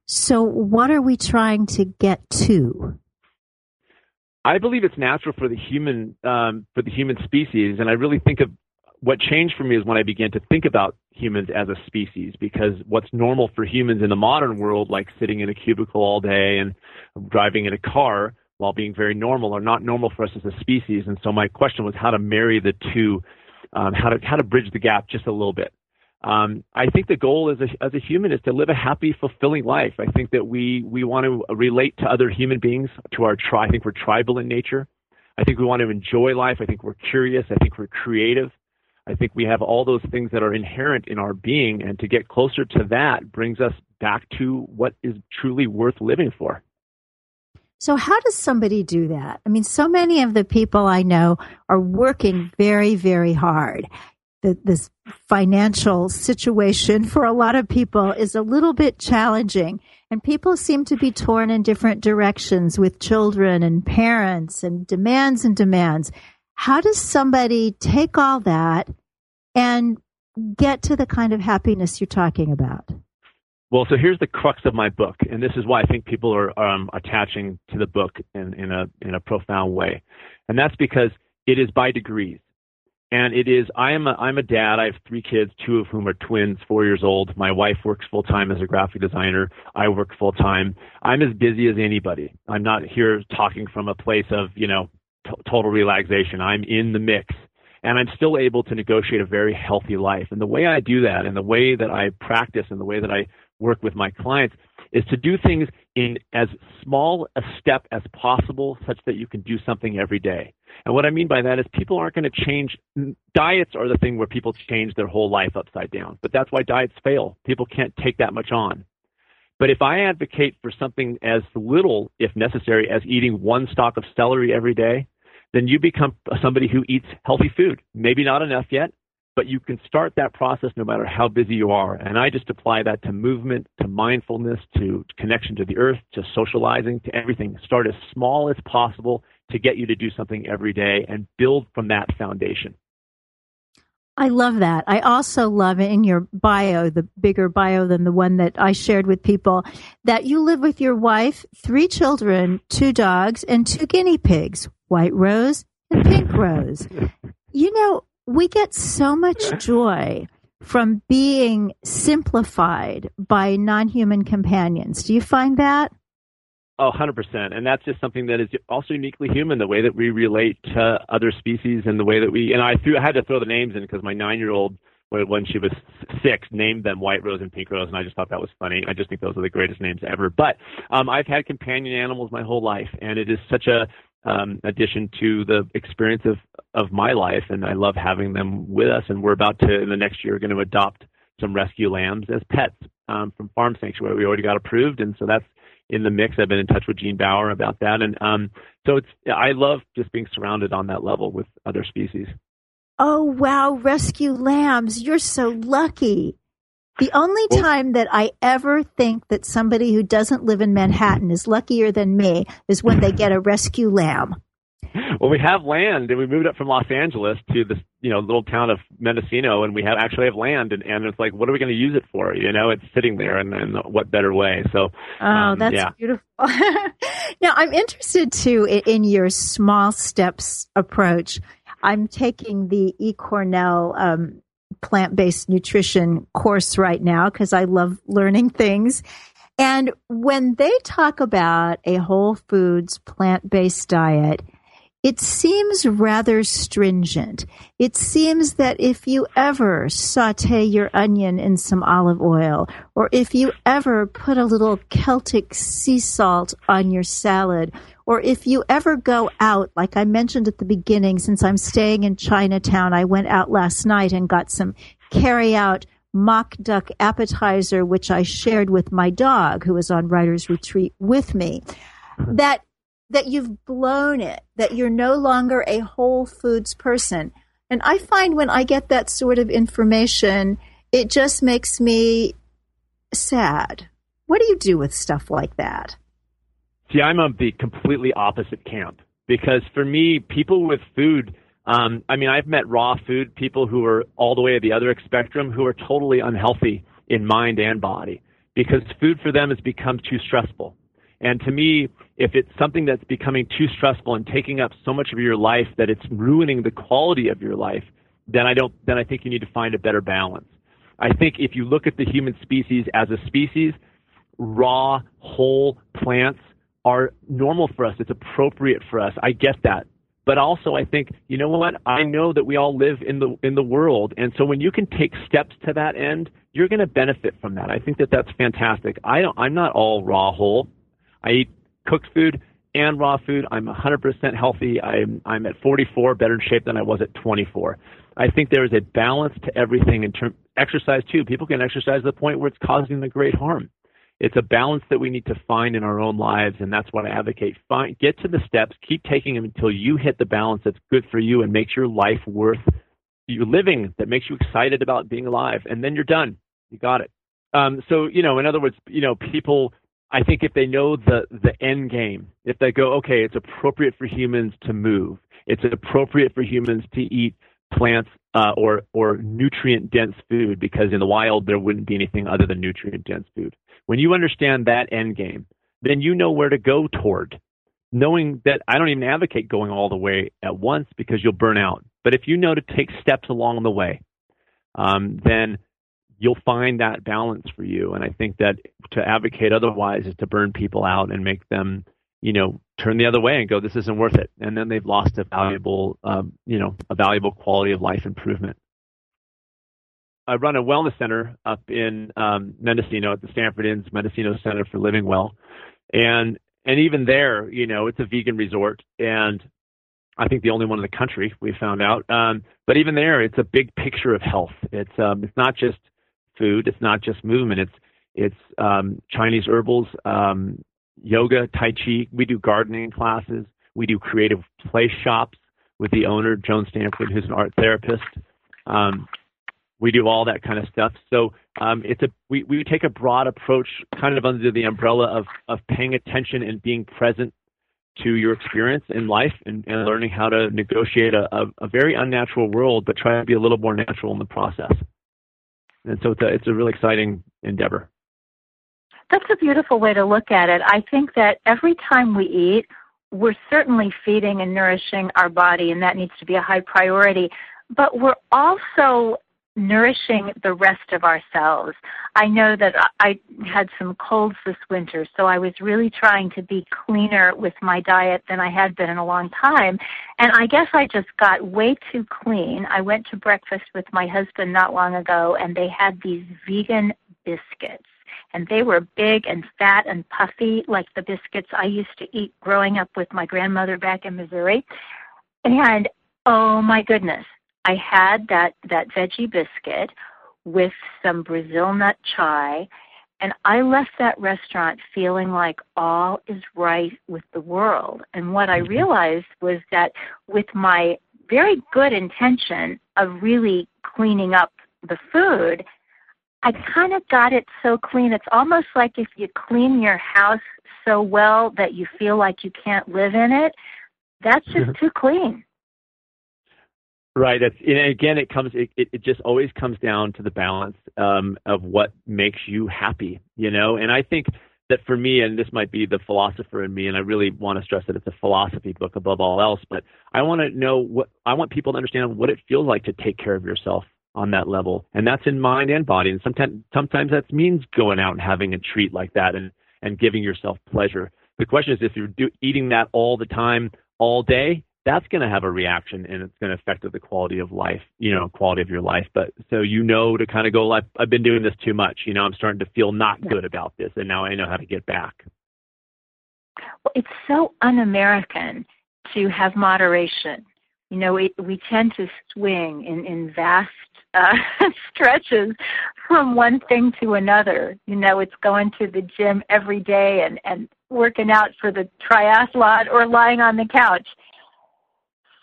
So what are we trying to get to? I believe it's natural for the human um, for the human species, and I really think of what changed for me is when I began to think about humans as a species, because what's normal for humans in the modern world, like sitting in a cubicle all day and driving in a car, while being very normal, are not normal for us as a species. And so my question was how to marry the two, um, how to how to bridge the gap just a little bit. Um, I think the goal as a, as a human is to live a happy, fulfilling life. I think that we, we want to relate to other human beings, to our tribe. I think we're tribal in nature. I think we want to enjoy life. I think we're curious. I think we're creative. I think we have all those things that are inherent in our being, and to get closer to that brings us back to what is truly worth living for. So, how does somebody do that? I mean, so many of the people I know are working very, very hard the, this financial situation for a lot of people is a little bit challenging. And people seem to be torn in different directions with children and parents and demands and demands. How does somebody take all that and get to the kind of happiness you're talking about? Well, so here's the crux of my book, and this is why I think people are um, attaching to the book in, in a in a profound way, and that's because it is by degrees and it is I am a I'm a dad. I have three kids, two of whom are twins, four years old. My wife works full time as a graphic designer. I work full time. I'm as busy as anybody. I'm not here talking from a place of you know t- total relaxation. I'm in the mix, and I'm still able to negotiate a very healthy life. And the way I do that, and the way that I practice, and the way that I work with my clients is to do things in as small a step as possible such that you can do something every day. And what I mean by that is people aren't going to change. Diets are the thing where people change their whole life upside down. But that's why diets fail. People can't take that much on. But if I advocate for something as little, if necessary, as eating one stalk of celery every day, then you become somebody who eats healthy food. Maybe not enough yet, but you can start that process no matter how busy you are. And I just apply that to movement, to mindfulness, to connection to the earth, to socializing, to everything. Start as small as possible to get you to do something every day and build from that foundation. I love that. I also love in your bio, the bigger bio than the one that I shared with people, that you live with your wife, three children, two dogs, and two guinea pigs, White Rose and Pink Rose. <laughs> You know, we get so much joy from being simplified by non human companions. Do you find that? Oh, 100%. And that's just something that is also uniquely human, the way that we relate to other species and the way that we, and I threw, I had to throw the names in because my nine year old, when she was six, named them White Rose and Pink Rose, and I just thought that was funny. I just think those are the greatest names ever. But um, I've had companion animals my whole life, and it is such a um, addition to the experience of, of my life, and I love having them with us. And we're about to, in the next year, going to adopt some rescue lambs as pets um, from Farm Sanctuary. We already got approved, and so that's in the mix. I've been in touch with Gene Baur about that, and um, so it's I love just being surrounded on that level with other species. Oh wow, rescue lambs! You're so lucky. The only time that I ever think that somebody who doesn't live in Manhattan is luckier than me is when they get a rescue lamb. Well, we have land, and we moved up from Los Angeles to this, you know, little town of Mendocino, and we have actually have land, and, and it's like, what are we going to use it for? You know, it's sitting there, and, and what better way? So, oh, um, that's yeah. beautiful. <laughs> now, I'm interested too in, in your small steps approach. I'm taking the eCornell um, plant based nutrition course right now because I love learning things. And when they talk about a whole foods plant based diet, it seems rather stringent. It seems that if you ever saute your onion in some olive oil, or if you ever put a little Celtic sea salt on your salad, or if you ever go out, like I mentioned at the beginning, since I'm staying in Chinatown, I went out last night and got some carry out mock duck appetizer, which I shared with my dog who was on writer's retreat with me. That that you've blown it, that you're no longer a whole foods person. And I find when I get that sort of information, it just makes me sad. What do you do with stuff like that? See, I'm of the completely opposite camp because for me, people with food, um, I mean, I've met raw food people who are all the way at the other spectrum who are totally unhealthy in mind and body because food for them has become too stressful And to me, if it's something that's becoming too stressful and taking up so much of your life that it's ruining the quality of your life, then I don't then I think you need to find a better balance. I think if you look at the human species as a species, raw, whole plants are normal for us. It's appropriate for us. I get that. But also I think, you know what? I know that we all live in the in the world. And so when you can take steps to that end, you're going to benefit from that. I think that that's fantastic. I don't I'm not all raw whole. I eat cooked food and raw food. I'm 100% healthy. I'm I'm at 44 better in shape than I was at 24. I think there is a balance to everything in terms exercise too. People can exercise to the point where it's causing them great harm. It's a balance that we need to find in our own lives, and that's what I advocate. Find, get to the steps, keep taking them until you hit the balance that's good for you and makes your life worth you living, that makes you excited about being alive, and then you're done. You got it. Um, so, you know, in other words, you know, people I think if they know the the end game, if they go, okay, it's appropriate for humans to move, it's appropriate for humans to eat plants uh, or or nutrient dense food because in the wild there wouldn't be anything other than nutrient dense food. When you understand that end game, then you know where to go toward. Knowing that I don't even advocate going all the way at once because you'll burn out. But if you know to take steps along the way, um, then you'll find that balance for you. And I think that to advocate otherwise is to burn people out and make them, you know, turn the other way and go, this isn't worth it. And then they've lost a valuable, um, you know, a valuable quality of life improvement. I run a wellness center up in um, Mendocino at the Stanford Inns Mendocino Center for Living Well, and and even there, you know, it's a vegan resort, and I think the only one in the country we found out. Um, but even there, it's a big picture of health. It's um, it's not just food. It's not just movement. It's it's um, Chinese herbals, um, yoga, tai chi. We do gardening classes. We do creative play shops with the owner, Joan Stanford, who's an art therapist. Um, we do all that kind of stuff. So um, it's a we, we take a broad approach, kind of under the umbrella of of paying attention and being present to your experience in life and, and learning how to negotiate a, a, a very unnatural world, but try to be a little more natural in the process. And so it's a, it's a really exciting endeavor. That's a beautiful way to look at it. I think that every time we eat, we're certainly feeding and nourishing our body, and that needs to be a high priority. But we're also nourishing the rest of ourselves. I know that I had some colds this winter, so I was really trying to be cleaner with my diet than I had been in a long time. And I guess I just got way too clean. I went to breakfast with my husband not long ago, and they had these vegan biscuits. And they were big and fat and puffy, like the biscuits I used to eat growing up with my grandmother back in Missouri. And oh my goodness, I had that that veggie biscuit with some Brazil nut chai and I left that restaurant feeling like all is right with the world. And what I mm-hmm. realized was that with my very good intention of really cleaning up the food, I kind of got it so clean. It's almost like if you clean your house so well that you feel like you can't live in it, that's just too clean. Right. That's, and again, it comes. It, it just always comes down to the balance um, of what makes you happy. You know, and I think that for me, and this might be the philosopher in me, and I really want to stress that it's a philosophy book above all else. But I want to know what I want people to understand what it feels like to take care of yourself on that level, and that's in mind and body. And sometimes, sometimes that means going out and having a treat like that, and and giving yourself pleasure. The question is, if you're do, eating that all the time, all day, that's going to have a reaction and it's going to affect the quality of life, you know, quality of your life. But so you know to kind of go, like, I've been doing this too much. You know, I'm starting to feel not good about this, and now I know how to get back. Well, it's so un-American to have moderation. You know, we we tend to swing in in vast uh, <laughs> stretches from one thing to another. You know, it's going to the gym every day and and working out for the triathlon or lying on the couch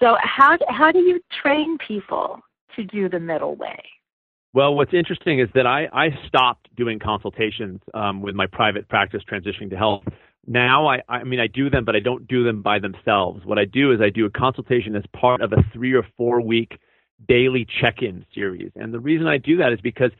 so how how do you train people to do the middle way? Well, what's interesting is that I, I stopped doing consultations um, with my private practice transitioning to health. Now, I, I mean, I do them, but I don't do them by themselves. What I do is I do a consultation as part of a three or four week daily check in series. And the reason I do that is because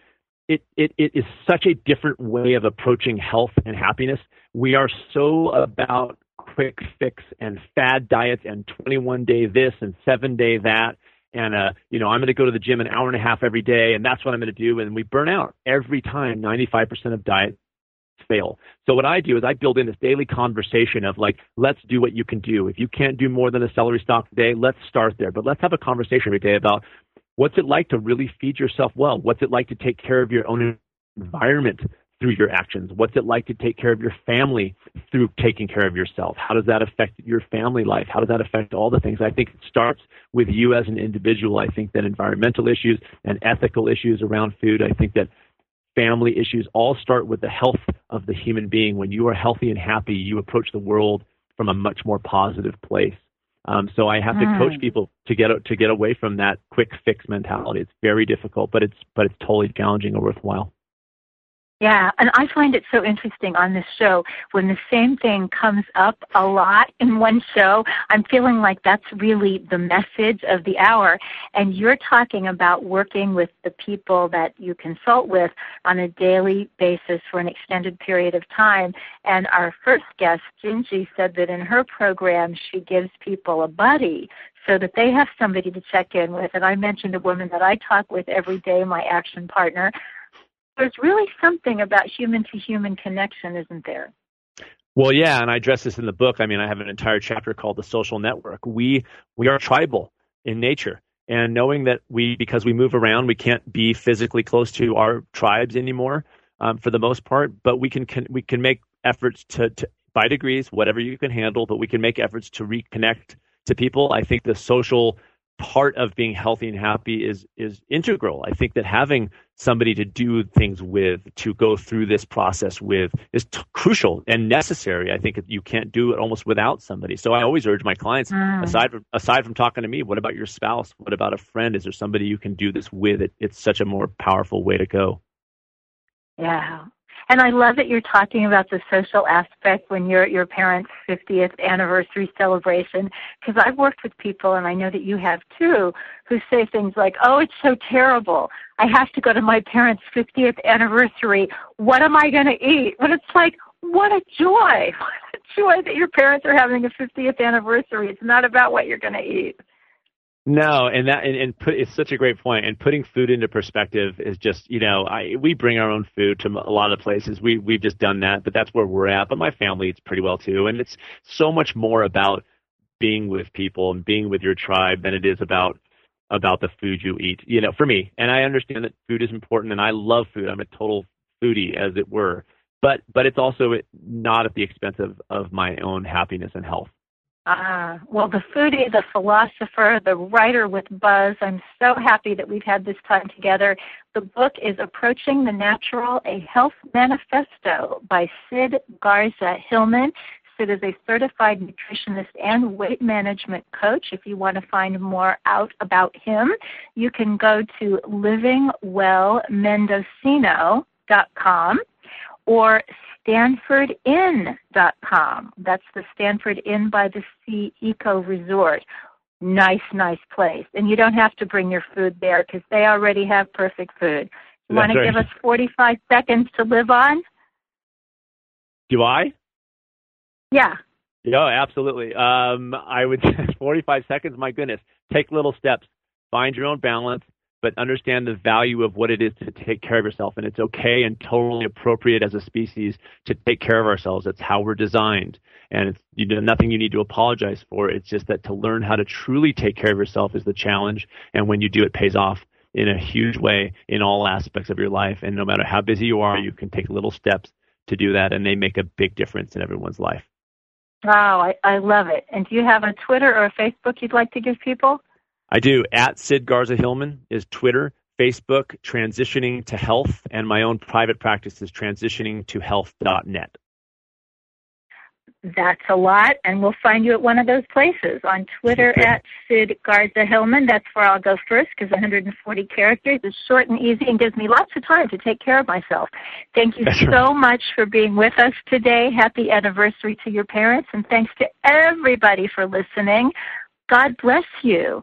it, it, it is such a different way of approaching health and happiness we are so about quick fix and fad diets and 21 day this and seven day that and uh, you know, I'm going to go to the gym an hour and a half every day, and that's what I'm going to do. And we burn out every time. 95% of diet fail. So what I do is I build in this daily conversation of like, let's do what you can do. If you can't do more than a celery stalk a day, let's start there. But let's have a conversation every day about what's it like to really feed yourself well. What's it like to take care of your own environment through your actions? What's it like to take care of your family through taking care of yourself? How does that affect your family life? How does that affect all the things? I think it starts with you as an individual. I think that environmental issues and ethical issues around food, I think that family issues all start with the health of the human being. When you are healthy and happy, you approach the world from a much more positive place. Um, so I have to mm. coach people to get to get away from that quick fix mentality. It's very difficult, but it's but it's totally challenging and worthwhile. Yeah, and I find it so interesting on this show when the same thing comes up a lot in one show. I'm feeling like that's really the message of the hour. And you're talking about working with the people that you consult with on a daily basis for an extended period of time. And our first guest, Gingi, said that in her program, she gives people a buddy so that they have somebody to check in with. And I mentioned a woman that I talk with every day, my action partner, there's really something about human to human connection, isn't there? Well, yeah, and I address this in the book. I mean, I have an entire chapter called the social network. We we are tribal in nature, and knowing that we because we move around, we can't be physically close to our tribes anymore um, for the most part. But we can, can we can make efforts to, to by degrees, whatever you can handle. But we can make efforts to reconnect to people. I think the social part of being healthy and happy is is integral. I think that having somebody to do things with, to go through this process with, is t- crucial and necessary. I think you can't do it almost without somebody. So I always urge my clients, mm. aside from aside from talking to me, what about your spouse? What about a friend? Is there somebody you can do this with? It, it's such a more powerful way to go. Yeah, and I love that you're talking about the social aspect when you're at your parents' 50th anniversary celebration, because I've worked with people, and I know that you have too, who say things like, oh, it's so terrible. I have to go to my parents' 50th anniversary. What am I going to eat? But it's like, what a joy. <laughs> What a joy that your parents are having a 50th anniversary. It's not about what you're going to eat. No, and that and, and put it's such a great point. And putting food into perspective is just you know I we bring our own food to a lot of places. We we've just done that, but that's where we're at. But my family eats pretty well too, and it's so much more about being with people and being with your tribe than it is about about the food you eat. You know, for me, and I understand that food is important, and I love food. I'm a total foodie, as it were. But but it's also not at the expense of of my own happiness and health. Ah, well, the foodie, the philosopher, the writer with buzz. I'm so happy that we've had this time together. The book is Approaching the Natural, a Health Manifesto by Sid Garza Hillman. Sid is a certified nutritionist and weight management coach. If you want to find more out about him, you can go to livingwellmendocino.com or StanfordInn.com. That's the Stanford Inn by the Sea Eco Resort. Nice, nice place. And you don't have to bring your food there because they already have perfect food. You want to give us 45 seconds to live on? Do I? Yeah. Yeah, absolutely. Um, I would <laughs> 45 seconds. My goodness, take little steps, find your own balance, but understand the value of what it is to take care of yourself. And it's okay and totally appropriate as a species to take care of ourselves. It's how we're designed. And it's you know, nothing you need to apologize for. It's just that to learn how to truly take care of yourself is the challenge. And when you do, it pays off in a huge way in all aspects of your life. And no matter how busy you are, you can take little steps to do that, and they make a big difference in everyone's life. Wow, I, I love it. And do you have a Twitter or a Facebook you'd like to give people? I do. At Sid Garza Hillman is Twitter, Facebook, Transitioning to Health, and my own private practice is transitioning to health.net. That's a lot, and we'll find you at one of those places on Twitter at Sid Garza Hillman. That's where I'll go first because 140 characters is short and easy and gives me lots of time to take care of myself. Thank you That's so right. much for being with us today. Happy anniversary to your parents, and thanks to everybody for listening. God bless you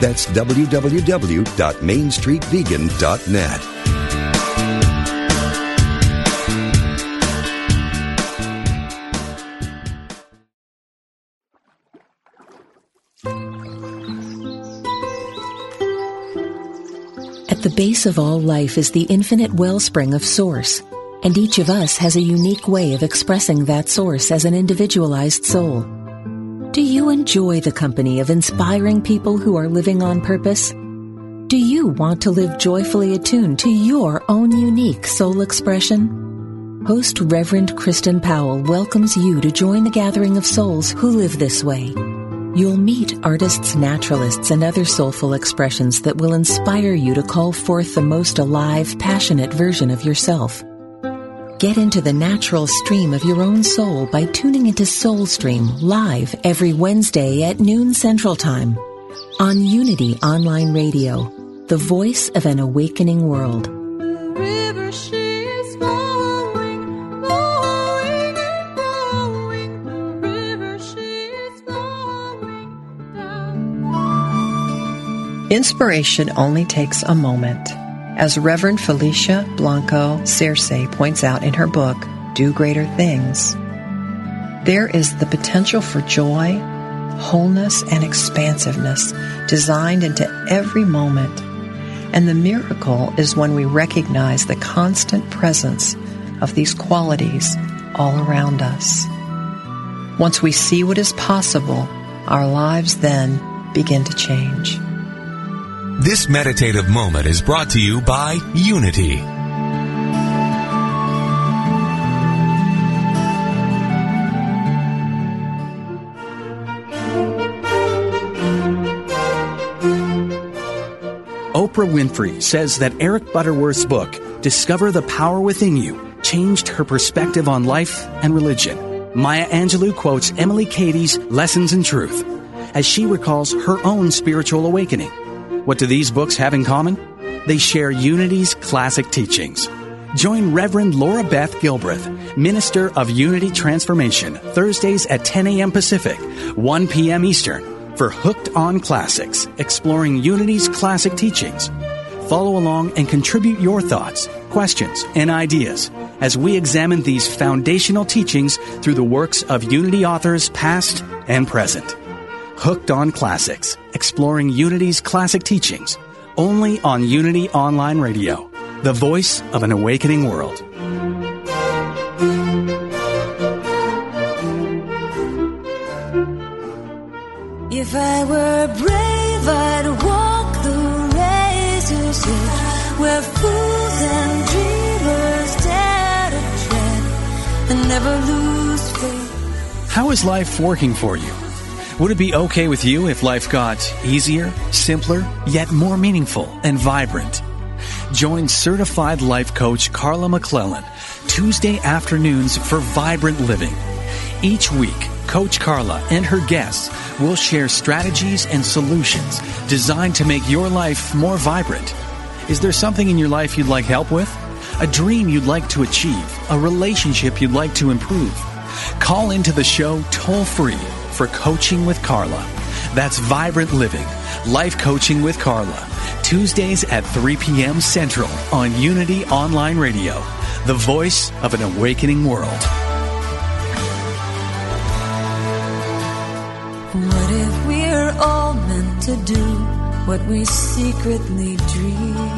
That's www.mainstreetvegan.net. At the base of all life is the infinite wellspring of Source, and each of us has a unique way of expressing that Source as an individualized soul. Do you enjoy the company of inspiring people who are living on purpose? Do you want to live joyfully attuned to your own unique soul expression? Host Reverend Kristen Powell welcomes you to join the gathering of souls who live this way. You'll meet artists, naturalists, and other soulful expressions that will inspire you to call forth the most alive, passionate version of yourself. Get into the natural stream of your own soul by tuning into Soulstream live every Wednesday at noon Central Time on Unity Online Radio, the voice of an awakening world. Inspiration only takes a moment. As Reverend Felicia Blanco Searcy points out in her book, Do Greater Things, there is the potential for joy, wholeness, and expansiveness designed into every moment. And the miracle is when we recognize the constant presence of these qualities all around us. Once we see what is possible, our lives then begin to change. This meditative moment is brought to you by Unity. Oprah Winfrey says that Eric Butterworth's book, Discover the Power Within You, changed her perspective on life and religion. Maya Angelou quotes Emilie Cady's Lessons in Truth as she recalls her own spiritual awakening. What do these books have in common? They share Unity's classic teachings. Join Reverend Laura Beth Gilbreth, Minister of Unity Transformation, Thursdays at 10 a.m. Pacific, 1 p.m. Eastern, for Hooked on Classics, exploring Unity's classic teachings. Follow along and contribute your thoughts, questions, and ideas as we examine these foundational teachings through the works of Unity authors past and present. Hooked on Classics, exploring Unity's classic teachings, only on Unity Online Radio, the voice of an awakening world. If I were brave, I'd walk the razor's edge where fools and dreamers dare to tread and never lose faith. How is life working for you? Would it be okay with you if life got easier, simpler, yet more meaningful and vibrant? Join certified life coach Carla McClellan Tuesday afternoons for Vibrant Living. Each week, Coach Carla and her guests will share strategies and solutions designed to make your life more vibrant. Is there something in your life you'd like help with? A dream you'd like to achieve? A relationship you'd like to improve? Call into the show toll free for Coaching with Carla. That's Vibrant Living, Life Coaching with Carla. Tuesdays at 3 p.m. Central on Unity Online Radio, the voice of an awakening world. What if we're all meant to do what we secretly dream?